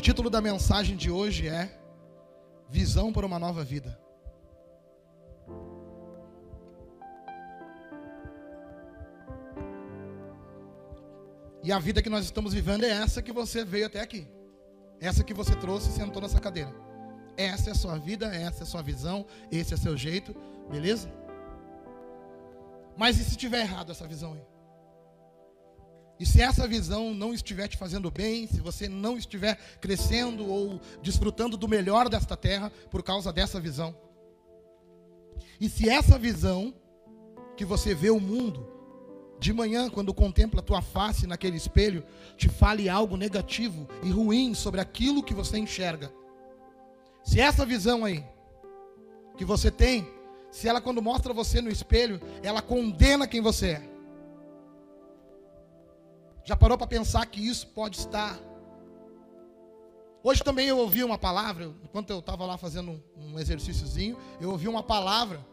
O título da mensagem de hoje é Visão para uma Nova Vida. E a vida que nós estamos vivendo é essa que você veio até aqui. Essa que você trouxe e sentou nessa cadeira. Essa é a sua vida, essa é a sua visão, esse é seu jeito, beleza? Mas e se tiver errado essa visão aí? E se essa visão não estiver te fazendo bem, se você não estiver crescendo ou desfrutando do melhor desta terra por causa dessa visão? E se essa visão que você vê o mundo de manhã, quando contempla a tua face naquele espelho, te fale algo negativo e ruim sobre aquilo que você enxerga? Se essa visão aí que você tem, se ela quando mostra você no espelho, ela condena quem você é. Já parou para pensar que isso pode estar? Hoje também eu ouvi uma palavra, enquanto eu estava lá fazendo um exercíciozinho, eu ouvi uma palavra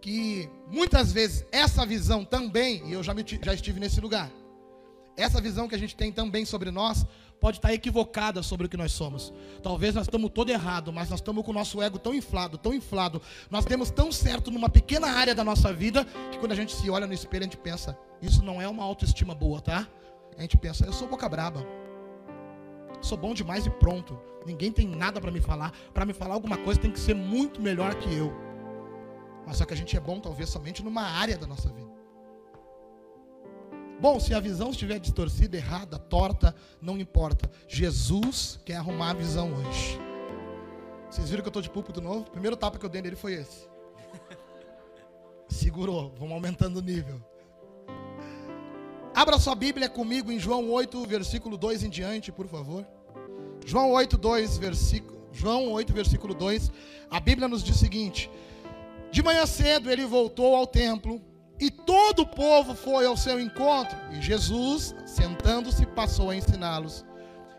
que muitas vezes essa visão também, e eu já, me, já estive nesse lugar, essa visão que a gente tem também sobre nós, pode estar equivocada sobre o que nós somos. Talvez nós estamos todo errado, mas nós estamos com o nosso ego tão inflado, tão inflado. Nós temos tão certo numa pequena área da nossa vida que quando a gente se olha no espelho a gente pensa, isso não é uma autoestima boa, tá? A gente pensa, eu sou boca braba. Sou bom demais e pronto. Ninguém tem nada para me falar. Para me falar alguma coisa tem que ser muito melhor que eu. Mas só que a gente é bom talvez somente numa área da nossa vida. Bom, se a visão estiver distorcida, errada, torta, não importa. Jesus quer arrumar a visão hoje. Vocês viram que eu estou de púlpito novo? O primeiro tapa que eu dei nele foi esse. Segurou, vamos aumentando o nível. Abra sua Bíblia comigo em João 8, versículo 2 em diante, por favor. João 8, 2, versículo, João 8, versículo 2. A Bíblia nos diz o seguinte: De manhã cedo ele voltou ao templo e todo o povo foi ao seu encontro, e Jesus, sentando-se, passou a ensiná-los.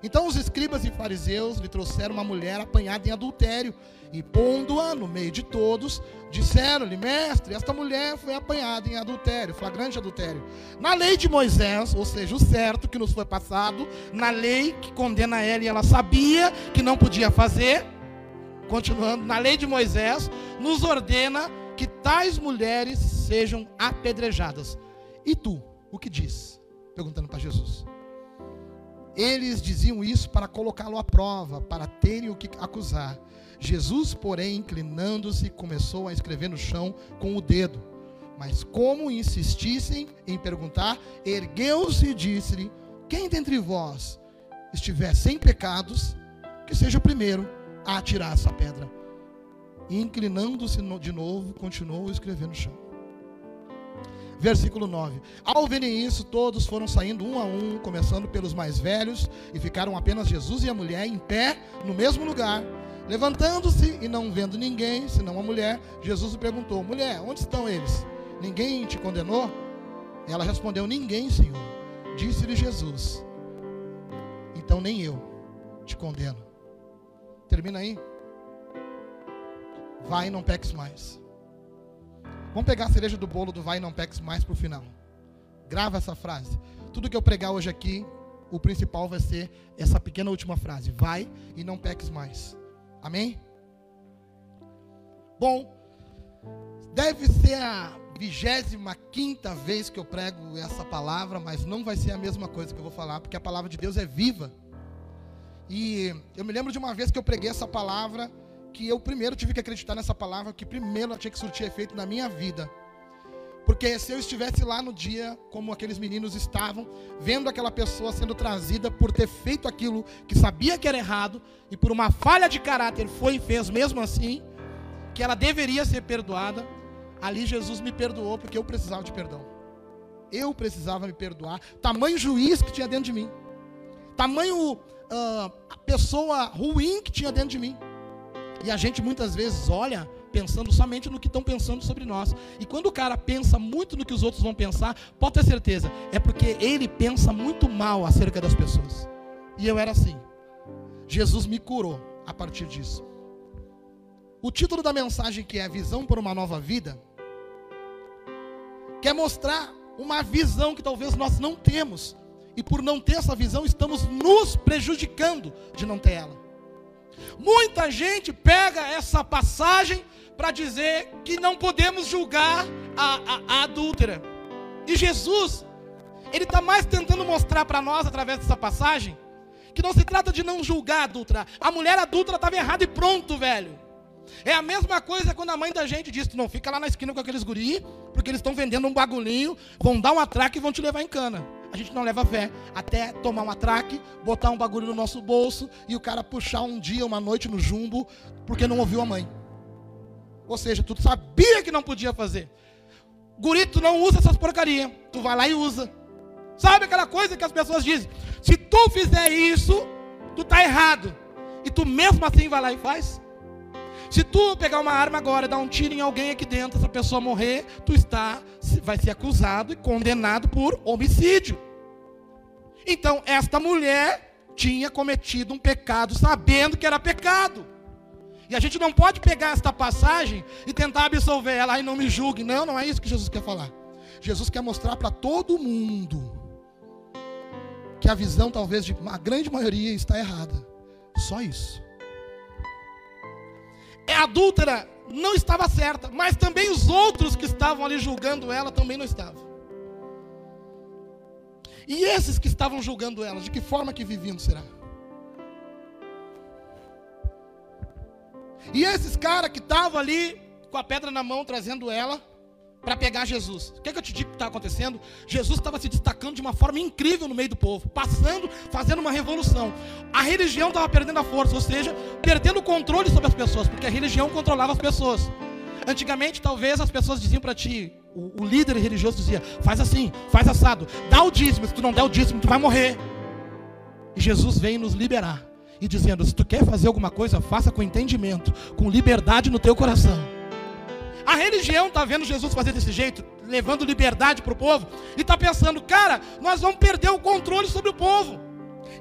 Então os escribas e fariseus lhe trouxeram uma mulher apanhada em adultério, e pondo-a no meio de todos, disseram-lhe: Mestre, esta mulher foi apanhada em adultério, flagrante adultério. Na lei de Moisés, ou seja, o certo que nos foi passado, na lei que condena ela e ela sabia que não podia fazer, continuando, na lei de Moisés, nos ordena que tais mulheres sejam apedrejadas. E tu, o que diz? Perguntando para Jesus. Eles diziam isso para colocá-lo à prova, para terem o que acusar. Jesus, porém, inclinando-se, começou a escrever no chão com o dedo. Mas como insistissem em perguntar, ergueu-se e disse-lhe: Quem dentre vós estiver sem pecados, que seja o primeiro a atirar essa pedra. E inclinando-se de novo, continuou a escrever no chão. Versículo 9. Ao verem isso, todos foram saindo um a um, começando pelos mais velhos, e ficaram apenas Jesus e a mulher em pé no mesmo lugar. Levantando-se e não vendo ninguém, senão a mulher, Jesus perguntou: Mulher, onde estão eles? Ninguém te condenou? Ela respondeu: Ninguém, Senhor. Disse-lhe Jesus: Então nem eu te condeno. Termina aí. Vai e não peques mais. Vamos pegar a cereja do bolo do vai não peques mais para o final. Grava essa frase. Tudo que eu pregar hoje aqui, o principal vai ser essa pequena última frase: vai e não peques mais. Amém? Bom, deve ser a vigésima quinta vez que eu prego essa palavra, mas não vai ser a mesma coisa que eu vou falar, porque a palavra de Deus é viva. E eu me lembro de uma vez que eu preguei essa palavra que eu primeiro tive que acreditar nessa palavra, que primeiro ela tinha que surtir efeito na minha vida. Porque se eu estivesse lá no dia, como aqueles meninos estavam, vendo aquela pessoa sendo trazida por ter feito aquilo que sabia que era errado, e por uma falha de caráter foi e fez mesmo assim, que ela deveria ser perdoada, ali Jesus me perdoou porque eu precisava de perdão. Eu precisava me perdoar. Tamanho juiz que tinha dentro de mim. Tamanho uh, pessoa ruim que tinha dentro de mim. E a gente muitas vezes olha pensando somente no que estão pensando sobre nós. E quando o cara pensa muito no que os outros vão pensar, pode ter certeza, é porque ele pensa muito mal acerca das pessoas. E eu era assim. Jesus me curou a partir disso. O título da mensagem, que é Visão por uma Nova Vida, quer mostrar uma visão que talvez nós não temos. E por não ter essa visão, estamos nos prejudicando de não ter ela. Muita gente pega essa passagem para dizer que não podemos julgar a, a, a adúltera. E Jesus, ele está mais tentando mostrar para nós, através dessa passagem, que não se trata de não julgar a adúltera. A mulher adúltera estava errada e pronto, velho. É a mesma coisa quando a mãe da gente diz: não fica lá na esquina com aqueles guri, porque eles estão vendendo um bagulhinho, vão dar um atraque e vão te levar em cana. A gente não leva fé até tomar um atraque, botar um bagulho no nosso bolso e o cara puxar um dia, uma noite no jumbo, porque não ouviu a mãe. Ou seja, tu sabia que não podia fazer. Guri, tu não usa essas porcaria. Tu vai lá e usa. Sabe aquela coisa que as pessoas dizem? Se tu fizer isso, tu tá errado. E tu mesmo assim vai lá e faz? Se tu pegar uma arma agora dar um tiro em alguém aqui dentro, essa pessoa morrer, tu está, vai ser acusado e condenado por homicídio. Então, esta mulher tinha cometido um pecado sabendo que era pecado. E a gente não pode pegar esta passagem e tentar absolver ela e não me julgue. Não, não é isso que Jesus quer falar. Jesus quer mostrar para todo mundo que a visão, talvez, de uma grande maioria está errada. Só isso. É adúltera não estava certa, mas também os outros que estavam ali julgando ela também não estavam. E esses que estavam julgando ela, de que forma que viviam será? E esses caras que estavam ali com a pedra na mão, trazendo ela para pegar Jesus. O que, é que eu te digo que está acontecendo? Jesus estava se destacando de uma forma incrível no meio do povo, passando, fazendo uma revolução. A religião estava perdendo a força, ou seja, perdendo o controle sobre as pessoas, porque a religião controlava as pessoas. Antigamente, talvez as pessoas diziam para ti, o, o, líder religioso dizia: faz assim, faz assado, dá o dízimo, se tu não der o dízimo, tu vai morrer. E Jesus vem nos liberar e dizendo: se tu quer fazer alguma coisa, faça com entendimento, com liberdade no teu coração. A religião está vendo Jesus fazer desse jeito, levando liberdade para o povo, e está pensando, cara, nós vamos perder o controle sobre o povo.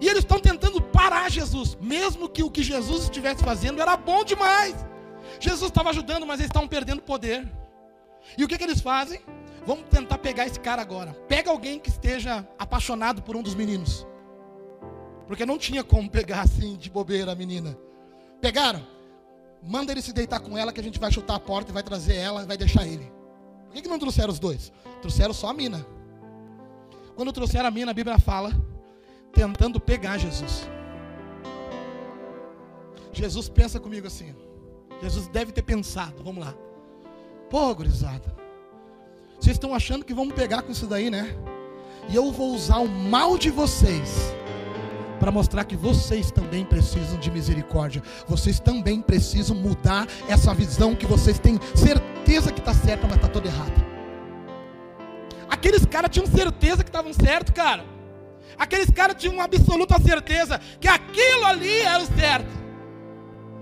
E eles estão tentando parar Jesus, mesmo que o que Jesus estivesse fazendo era bom demais. Jesus estava ajudando, mas eles estavam perdendo poder. E o que, que eles fazem? Vamos tentar pegar esse cara agora. Pega alguém que esteja apaixonado por um dos meninos. Porque não tinha como pegar assim de bobeira a menina. Pegaram? Manda ele se deitar com ela que a gente vai chutar a porta e vai trazer ela e vai deixar ele. Por que, que não trouxeram os dois? Trouxeram só a mina. Quando trouxeram a mina, a Bíblia fala, tentando pegar Jesus. Jesus pensa comigo assim. Jesus deve ter pensado, vamos lá. Pô, gurizada. Vocês estão achando que vão me pegar com isso daí, né? E eu vou usar o mal de vocês para mostrar que vocês também precisam de misericórdia. Vocês também precisam mudar essa visão que vocês têm certeza que está certa, mas está toda errada. Aqueles caras tinham certeza que estavam certo, cara. Aqueles caras tinham absoluta certeza que aquilo ali era o certo.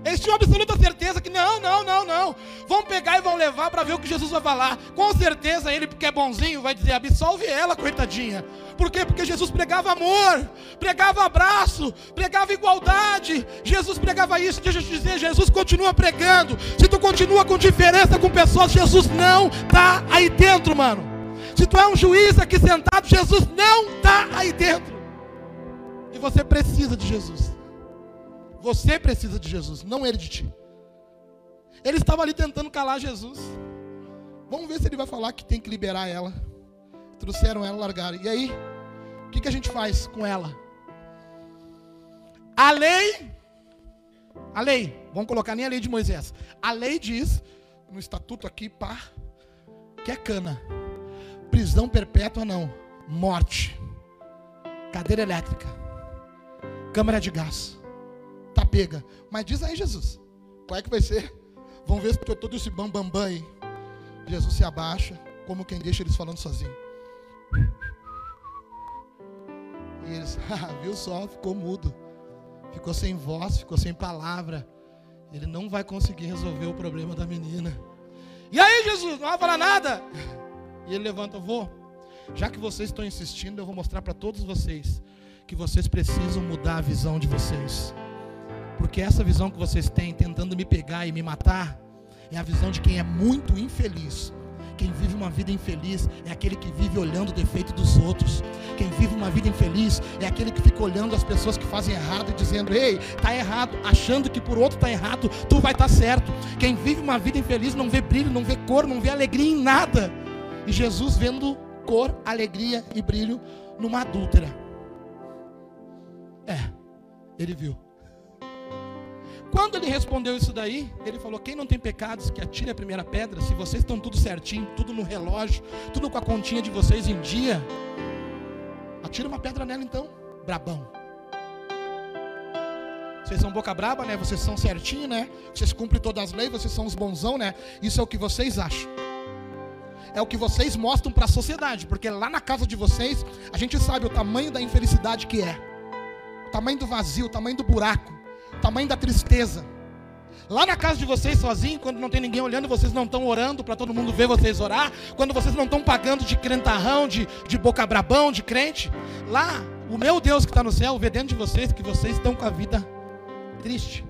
Eles tinham absoluta certeza que não, não, não, não. Vão pegar e vão levar para ver o que Jesus vai falar. Com certeza ele, porque é bonzinho, vai dizer: absolve ela, coitadinha. Por quê? Porque Jesus pregava amor, pregava abraço, pregava igualdade. Jesus pregava isso. Deixa eu te dizer: Jesus continua pregando. Se tu continua com diferença com pessoas, Jesus não está aí dentro, mano. Se tu é um juiz aqui sentado, Jesus não está aí dentro. E você precisa de Jesus. Você precisa de Jesus, não ele de ti. Ele estava ali tentando calar Jesus. Vamos ver se ele vai falar que tem que liberar ela. Trouxeram ela, largaram. E aí, o que, que a gente faz com ela? A lei, a lei, vamos colocar nem a lei de Moisés. A lei diz, no estatuto aqui, pá, que é cana. Prisão perpétua não, morte. Cadeira elétrica. Câmara de gás pega. Mas diz aí, Jesus, qual é que vai ser? Vamos ver se todo esse bambambam bam, bam aí. Jesus se abaixa, como quem deixa eles falando sozinho. E eles, ah, viu só, ficou mudo. Ficou sem voz, ficou sem palavra. Ele não vai conseguir resolver o problema da menina. E aí, Jesus, não vai falar nada? E ele levanta, vou. Já que vocês estão insistindo, eu vou mostrar para todos vocês que vocês precisam mudar a visão de vocês. Porque essa visão que vocês têm, tentando me pegar e me matar, é a visão de quem é muito infeliz, Quem vive uma vida infeliz é aquele que vive olhando o defeito dos outros. Quem vive uma vida infeliz é aquele que fica olhando as pessoas que fazem errado e dizendo: "Ei, tá errado", achando que por outro tá errado, tu vai estar tá certo. Quem vive uma vida infeliz não vê brilho, não vê cor, não vê alegria em nada. E Jesus vendo cor, alegria e brilho numa adúltera. É, ele viu. Quando ele respondeu isso daí, ele falou: Quem não tem pecados, que atire a primeira pedra. Se vocês estão tudo certinho, tudo no relógio, tudo com a continha de vocês em dia, atira uma pedra nela então, brabão. Vocês são boca braba, né? Vocês são certinho, né? Vocês cumprem todas as leis, vocês são os bonzão, né? Isso é o que vocês acham. É o que vocês mostram para a sociedade, porque lá na casa de vocês, a gente sabe o tamanho da infelicidade que é. O tamanho do vazio, o tamanho do buraco tamanho da tristeza. Lá na casa de vocês sozinhos, quando não tem ninguém olhando, vocês não estão orando para todo mundo ver vocês orar. Quando vocês não estão pagando de crentarrão, de, de boca brabão, de crente. Lá, o meu Deus que está no céu vê dentro de vocês que vocês estão com a vida triste.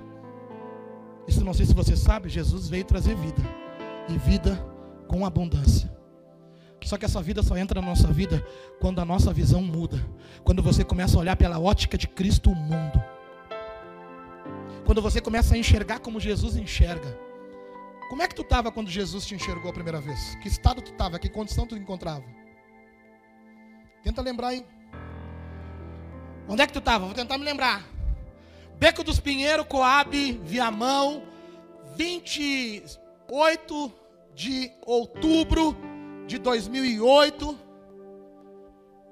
Isso não sei se você sabe, Jesus veio trazer vida. E vida com abundância. Só que essa vida só entra na nossa vida quando a nossa visão muda. Quando você começa a olhar pela ótica de Cristo o mundo. Quando você começa a enxergar como Jesus enxerga. Como é que tu estava quando Jesus te enxergou a primeira vez? Que estado tu estava? Que condição tu encontrava? Tenta lembrar aí. Onde é que tu estava? Vou tentar me lembrar. Beco dos Pinheiros, Coab, Viamão, 28 de outubro de 2008.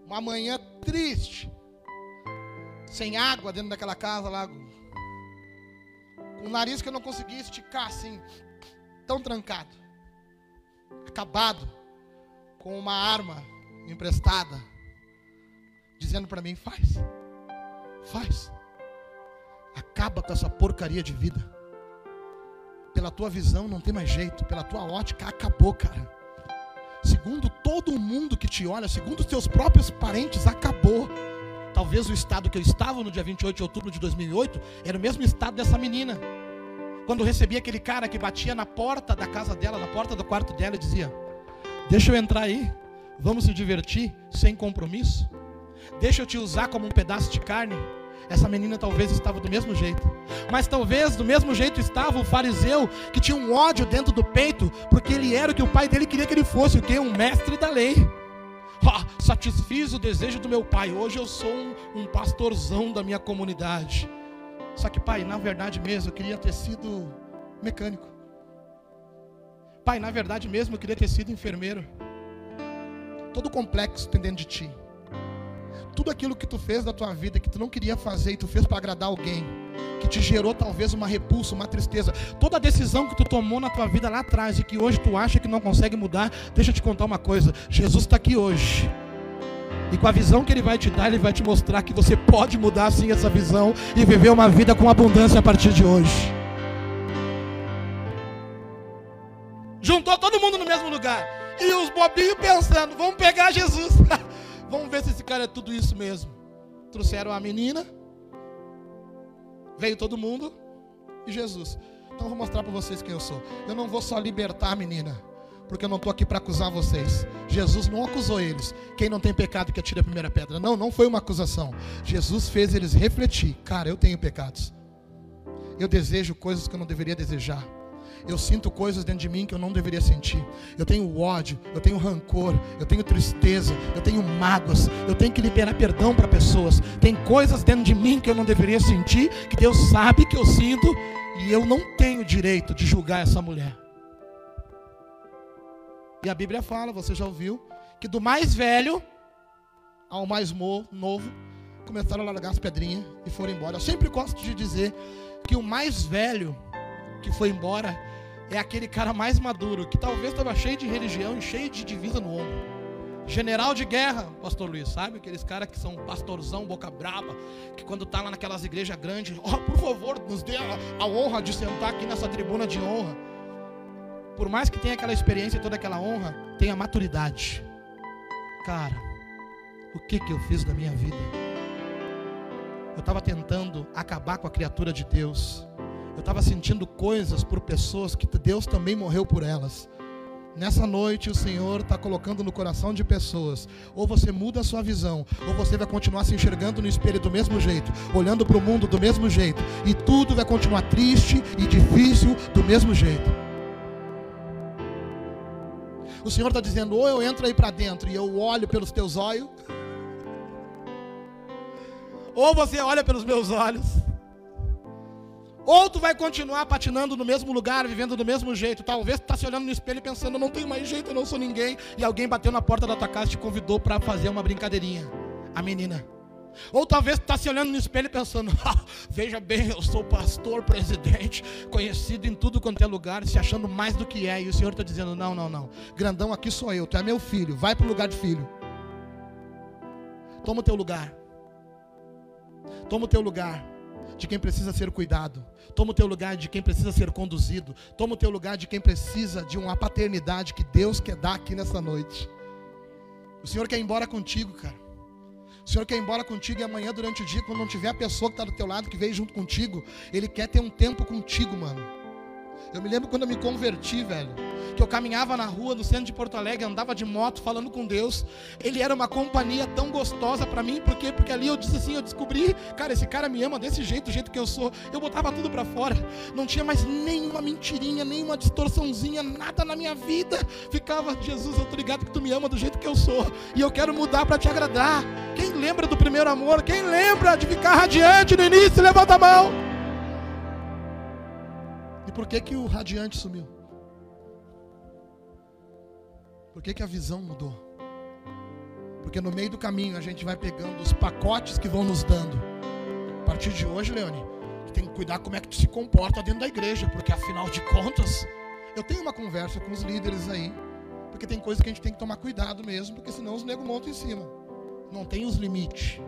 Uma manhã triste. Sem água dentro daquela casa lá, com o nariz que eu não conseguia esticar assim, tão trancado, acabado, com uma arma emprestada, dizendo para mim: faz, faz, acaba com essa porcaria de vida. Pela tua visão não tem mais jeito, pela tua ótica acabou, cara. Segundo todo mundo que te olha, segundo os teus próprios parentes, acabou. Talvez o estado que eu estava no dia 28 de outubro de 2008 era o mesmo estado dessa menina. Quando recebi aquele cara que batia na porta da casa dela, na porta do quarto dela e dizia: Deixa eu entrar aí, vamos se divertir sem compromisso. Deixa eu te usar como um pedaço de carne. Essa menina talvez estava do mesmo jeito. Mas talvez do mesmo jeito estava o fariseu que tinha um ódio dentro do peito, porque ele era o que o pai dele queria que ele fosse, o que? Um mestre da lei oh, satisfiz o desejo do meu pai. Hoje eu sou um, um pastorzão da minha comunidade. Só que, pai, na verdade mesmo, eu queria ter sido mecânico. Pai, na verdade mesmo, eu queria ter sido enfermeiro. Todo complexo tem dentro de ti. Tudo aquilo que tu fez da tua vida que tu não queria fazer e tu fez para agradar alguém que te gerou talvez uma repulsa, uma tristeza. Toda decisão que tu tomou na tua vida lá atrás e que hoje tu acha que não consegue mudar, deixa eu te contar uma coisa: Jesus está aqui hoje. E com a visão que Ele vai te dar, Ele vai te mostrar que você pode mudar sim essa visão e viver uma vida com abundância a partir de hoje. Juntou todo mundo no mesmo lugar. E os bobinhos pensando: vamos pegar Jesus. vamos ver se esse cara é tudo isso mesmo. Trouxeram a menina, Veio todo mundo e Jesus. Então eu vou mostrar para vocês quem eu sou. Eu não vou só libertar a menina, porque eu não estou aqui para acusar vocês. Jesus não acusou eles. Quem não tem pecado que atire a primeira pedra. Não, não foi uma acusação. Jesus fez eles refletir. Cara, eu tenho pecados. Eu desejo coisas que eu não deveria desejar. Eu sinto coisas dentro de mim que eu não deveria sentir. Eu tenho ódio, eu tenho rancor, eu tenho tristeza, eu tenho mágoas. Eu tenho que liberar perdão para pessoas. Tem coisas dentro de mim que eu não deveria sentir, que Deus sabe que eu sinto, e eu não tenho direito de julgar essa mulher. E a Bíblia fala, você já ouviu, que do mais velho ao mais novo começaram a largar as pedrinhas e foram embora. Eu sempre gosto de dizer que o mais velho que foi embora é aquele cara mais maduro, que talvez estava cheio de religião e cheio de divisa no ombro. General de guerra, pastor Luiz, sabe? Aqueles caras que são pastorzão, boca braba, que quando tá lá naquelas igrejas grandes, oh, por favor, nos dê a, a honra de sentar aqui nessa tribuna de honra. Por mais que tenha aquela experiência e toda aquela honra, tenha maturidade. Cara, o que que eu fiz da minha vida? Eu estava tentando acabar com a criatura de Deus. Eu estava sentindo coisas por pessoas que Deus também morreu por elas. Nessa noite o Senhor está colocando no coração de pessoas. Ou você muda a sua visão, ou você vai continuar se enxergando no espelho do mesmo jeito, olhando para o mundo do mesmo jeito, e tudo vai continuar triste e difícil do mesmo jeito. O Senhor está dizendo: ou eu entro aí para dentro e eu olho pelos teus olhos, ou você olha pelos meus olhos ou tu vai continuar patinando no mesmo lugar, vivendo do mesmo jeito. Talvez tu está se olhando no espelho e pensando, não tenho mais jeito, eu não sou ninguém. E alguém bateu na porta da tua casa e te convidou para fazer uma brincadeirinha. A menina. Ou talvez tu está se olhando no espelho e pensando, ah, veja bem, eu sou pastor, presidente, conhecido em tudo quanto é lugar, se achando mais do que é. E o Senhor está dizendo, não, não, não. Grandão aqui sou eu, tu é meu filho, vai para o lugar de filho. Toma o teu lugar. Toma o teu lugar de quem precisa ser cuidado. Toma o teu lugar de quem precisa ser conduzido. Toma o teu lugar de quem precisa de uma paternidade que Deus quer dar aqui nessa noite. O Senhor quer ir embora contigo, cara. O Senhor quer ir embora contigo e amanhã durante o dia, quando não tiver a pessoa que está do teu lado, que veio junto contigo, Ele quer ter um tempo contigo, mano. Eu me lembro quando eu me converti, velho que eu caminhava na rua no centro de Porto Alegre, andava de moto falando com Deus. Ele era uma companhia tão gostosa para mim, por quê? Porque ali eu disse assim, eu descobri, cara, esse cara me ama desse jeito, do jeito que eu sou. Eu botava tudo para fora. Não tinha mais nenhuma mentirinha, nenhuma distorçãozinha, nada na minha vida. Ficava, Jesus, eu tô ligado que tu me ama do jeito que eu sou e eu quero mudar para te agradar. Quem lembra do primeiro amor? Quem lembra de ficar radiante no início? Levanta a mão. E por que que o radiante sumiu? Por que, que a visão mudou? Porque no meio do caminho a gente vai pegando os pacotes que vão nos dando. A partir de hoje, Leone, tem que cuidar como é que tu se comporta dentro da igreja, porque afinal de contas, eu tenho uma conversa com os líderes aí, porque tem coisa que a gente tem que tomar cuidado mesmo, porque senão os negros montam em cima. Não tem os limites.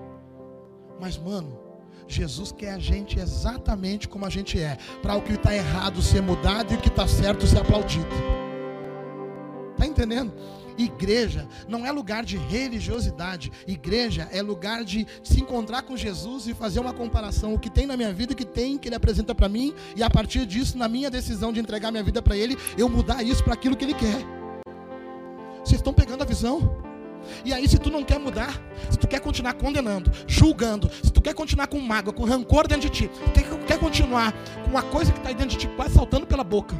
Mas, mano, Jesus quer a gente exatamente como a gente é, para o que está errado ser mudado e o que está certo ser aplaudido. Está entendendo? Igreja não é lugar de religiosidade. Igreja é lugar de se encontrar com Jesus e fazer uma comparação. O que tem na minha vida, o que tem que Ele apresenta para mim. E a partir disso, na minha decisão de entregar minha vida para Ele, eu mudar isso para aquilo que Ele quer. Vocês estão pegando a visão? E aí, se tu não quer mudar, se tu quer continuar condenando, julgando, se tu quer continuar com mágoa, com rancor dentro de ti, quer, quer continuar com uma coisa que está dentro de ti quase saltando pela boca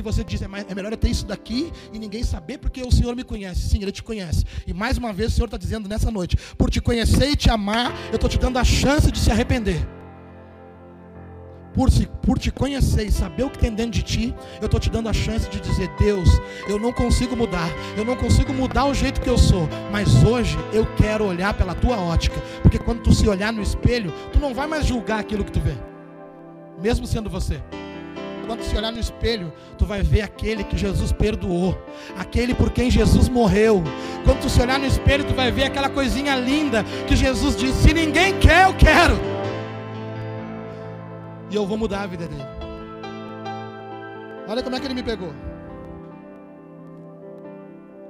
que você diz, é, é melhor eu ter isso daqui e ninguém saber, porque o Senhor me conhece. Sim, Ele te conhece. E mais uma vez o Senhor está dizendo nessa noite: por te conhecer e te amar, eu estou te dando a chance de se arrepender. Por, se, por te conhecer e saber o que tem dentro de ti, eu estou te dando a chance de dizer: Deus, eu não consigo mudar, eu não consigo mudar o jeito que eu sou, mas hoje eu quero olhar pela tua ótica, porque quando tu se olhar no espelho, tu não vai mais julgar aquilo que tu vê, mesmo sendo você quando se olhar no espelho, tu vai ver aquele que Jesus perdoou, aquele por quem Jesus morreu. Quando tu se olhar no espelho, tu vai ver aquela coisinha linda que Jesus disse: Se ninguém quer, eu quero. E eu vou mudar a vida dele. Olha como é que ele me pegou.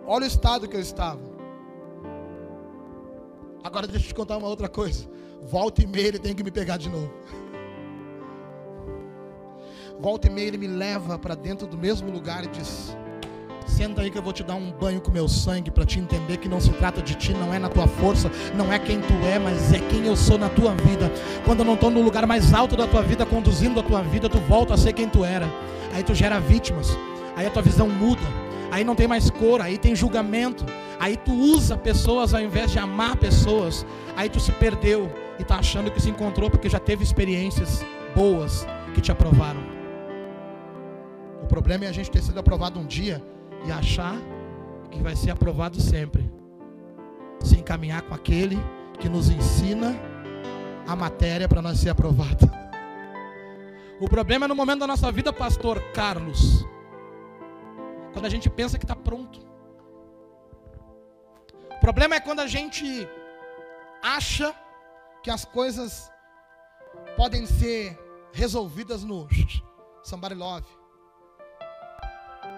Olha o estado que eu estava. Agora deixa eu te contar uma outra coisa. Volta e meia ele tem que me pegar de novo. Volta e meia ele me leva para dentro do mesmo lugar e diz: Senta aí que eu vou te dar um banho com meu sangue para te entender que não se trata de ti, não é na tua força, não é quem tu é, mas é quem eu sou na tua vida. Quando eu não estou no lugar mais alto da tua vida, conduzindo a tua vida, tu volta a ser quem tu era. Aí tu gera vítimas, aí a tua visão muda, aí não tem mais cor, aí tem julgamento, aí tu usa pessoas ao invés de amar pessoas, aí tu se perdeu e está achando que se encontrou porque já teve experiências boas que te aprovaram. Problema é a gente ter sido aprovado um dia e achar que vai ser aprovado sempre. Sem caminhar com aquele que nos ensina a matéria para nós ser aprovado. O problema é no momento da nossa vida, pastor Carlos. Quando a gente pensa que está pronto. O problema é quando a gente acha que as coisas podem ser resolvidas no somebody love.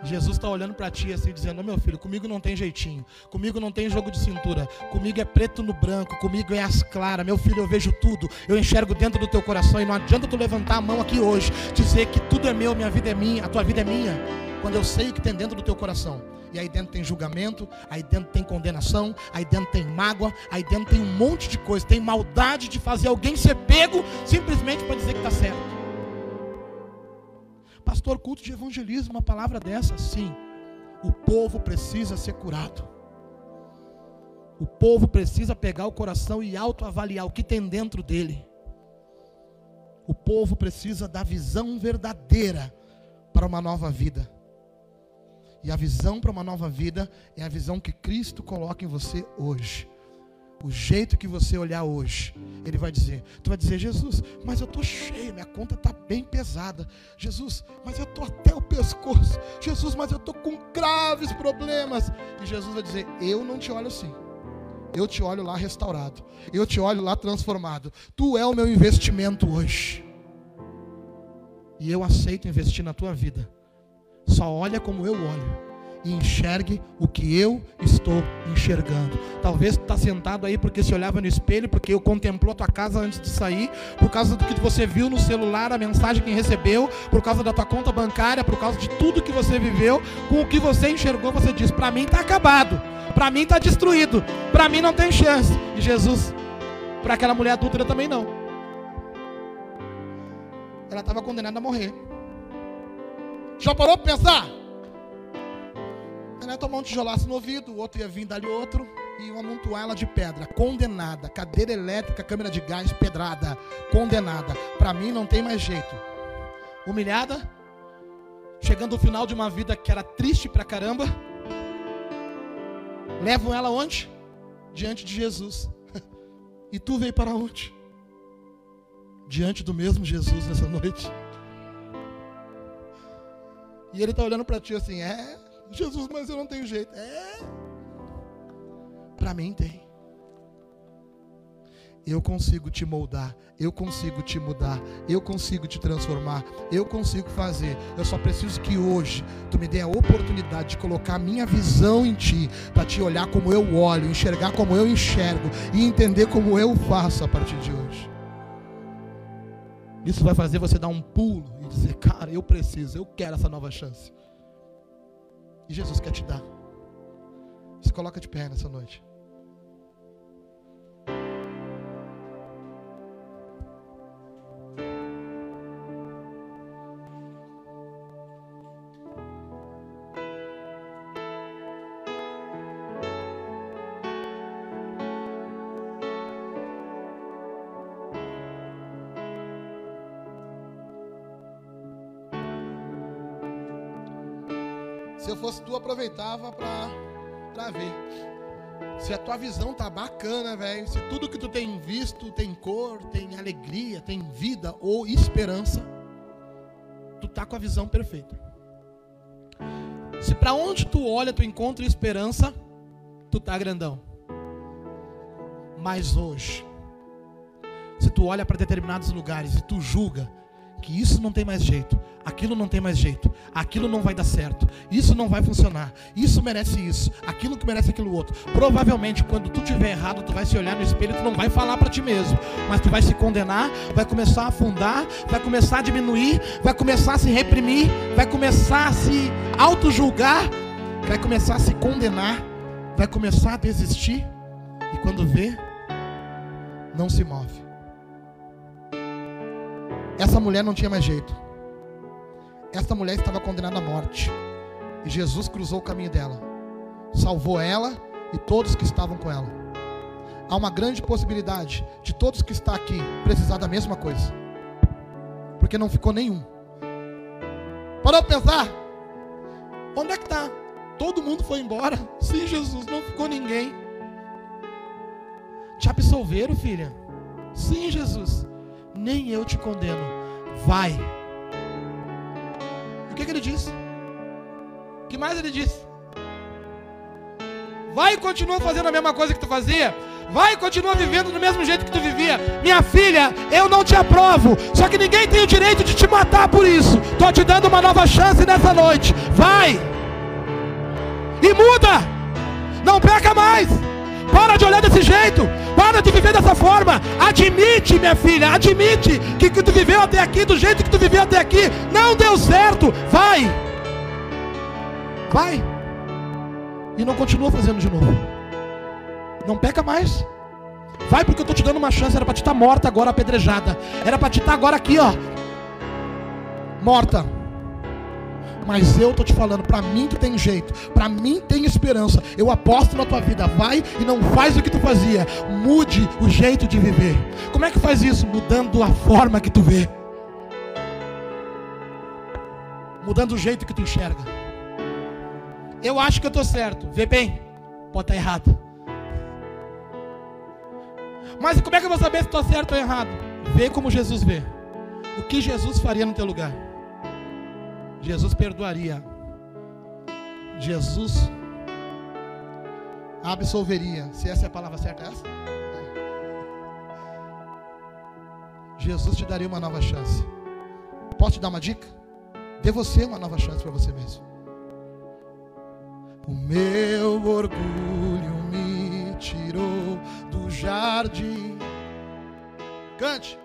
Jesus está olhando para ti assim, dizendo: Meu filho, comigo não tem jeitinho, comigo não tem jogo de cintura, comigo é preto no branco, comigo é as claras. Meu filho, eu vejo tudo, eu enxergo dentro do teu coração. E não adianta tu levantar a mão aqui hoje, dizer que tudo é meu, minha vida é minha, a tua vida é minha. Quando eu sei o que tem dentro do teu coração. E aí dentro tem julgamento, aí dentro tem condenação, aí dentro tem mágoa, aí dentro tem um monte de coisa. Tem maldade de fazer alguém ser pego simplesmente para dizer que está certo. Pastor, culto de evangelismo, uma palavra dessa, sim. O povo precisa ser curado. O povo precisa pegar o coração e autoavaliar o que tem dentro dele. O povo precisa da visão verdadeira para uma nova vida. E a visão para uma nova vida é a visão que Cristo coloca em você hoje. O jeito que você olhar hoje, Ele vai dizer: Tu vai dizer, Jesus, mas eu estou cheio, minha conta está bem pesada. Jesus, mas eu estou até o pescoço. Jesus, mas eu estou com graves problemas. E Jesus vai dizer: Eu não te olho assim. Eu te olho lá restaurado. Eu te olho lá transformado. Tu é o meu investimento hoje. E eu aceito investir na tua vida. Só olha como eu olho. E enxergue o que eu estou enxergando. Talvez está sentado aí porque se olhava no espelho, porque eu contemplou a tua casa antes de sair, por causa do que você viu no celular, a mensagem que recebeu, por causa da tua conta bancária, por causa de tudo que você viveu, com o que você enxergou, você diz: para mim está acabado, para mim está destruído, para mim não tem chance. E Jesus, para aquela mulher adulta também não. Ela estava condenada a morrer. Já parou para pensar? Ela ia tomar um tijolaço no ouvido, o outro ia vir dali outro, e iam amontoar ela de pedra, condenada, cadeira elétrica, câmera de gás, pedrada, condenada. Para mim não tem mais jeito. Humilhada, chegando ao final de uma vida que era triste pra caramba, levam ela onde? Diante de Jesus. E tu veio para onde? Diante do mesmo Jesus nessa noite. E ele está olhando para ti assim, é, Jesus, mas eu não tenho jeito. É, para mim tem. Eu consigo te moldar, eu consigo te mudar, eu consigo te transformar, eu consigo fazer. Eu só preciso que hoje tu me dê a oportunidade de colocar a minha visão em ti, para te olhar como eu olho, enxergar como eu enxergo e entender como eu faço a partir de hoje. Isso vai fazer você dar um pulo e dizer: Cara, eu preciso, eu quero essa nova chance. E Jesus quer te dar. Se coloca de pé nessa noite. Se eu fosse tu, aproveitava pra, pra ver. Se a tua visão tá bacana, velho. Se tudo que tu tem visto tem cor, tem alegria, tem vida ou esperança, tu tá com a visão perfeita. Se para onde tu olha tu encontra esperança, tu tá grandão. Mas hoje, se tu olha para determinados lugares e tu julga, que isso não tem mais jeito, aquilo não tem mais jeito, aquilo não vai dar certo, isso não vai funcionar, isso merece isso, aquilo que merece aquilo outro. Provavelmente quando tu tiver errado, tu vai se olhar no espelho, tu não vai falar para ti mesmo, mas tu vai se condenar, vai começar a afundar, vai começar a diminuir, vai começar a se reprimir, vai começar a se auto-julgar, vai começar a se condenar, vai começar a desistir e quando vê, não se move. Essa mulher não tinha mais jeito. Essa mulher estava condenada à morte. E Jesus cruzou o caminho dela. Salvou ela e todos que estavam com ela. Há uma grande possibilidade de todos que estão aqui precisar da mesma coisa. Porque não ficou nenhum. Parou para pensar? Onde é que está? Todo mundo foi embora. Sim, Jesus, não ficou ninguém. Te absolveram, filha? Sim, Jesus nem eu te condeno. Vai. O que, que ele disse? O que mais ele disse? Vai e continua fazendo a mesma coisa que tu fazia. Vai e continua vivendo do mesmo jeito que tu vivia. Minha filha, eu não te aprovo. Só que ninguém tem o direito de te matar por isso. Estou te dando uma nova chance nessa noite. Vai. E muda. Não peca mais. Para de olhar desse jeito. Para de viver dessa forma. Admite, minha filha, admite que, que tu viveu até aqui do jeito que tu viveu até aqui não deu certo. Vai. Vai. E não continua fazendo de novo. Não peca mais. Vai porque eu estou te dando uma chance. Era para te estar tá morta agora, apedrejada. Era para te estar tá agora aqui, ó. Morta. Mas eu estou te falando, para mim tu tem jeito, para mim tem esperança. Eu aposto na tua vida, vai e não faz o que tu fazia. Mude o jeito de viver. Como é que faz isso? Mudando a forma que tu vê. Mudando o jeito que tu enxerga. Eu acho que eu estou certo. Vê bem, pode estar errado. Mas como é que eu vou saber se estou certo ou errado? Vê como Jesus vê. O que Jesus faria no teu lugar? Jesus perdoaria. Jesus absolveria. Se essa é a palavra certa, é essa? Jesus te daria uma nova chance. Posso te dar uma dica? Dê você uma nova chance para você mesmo. O meu orgulho me tirou do jardim. Cante.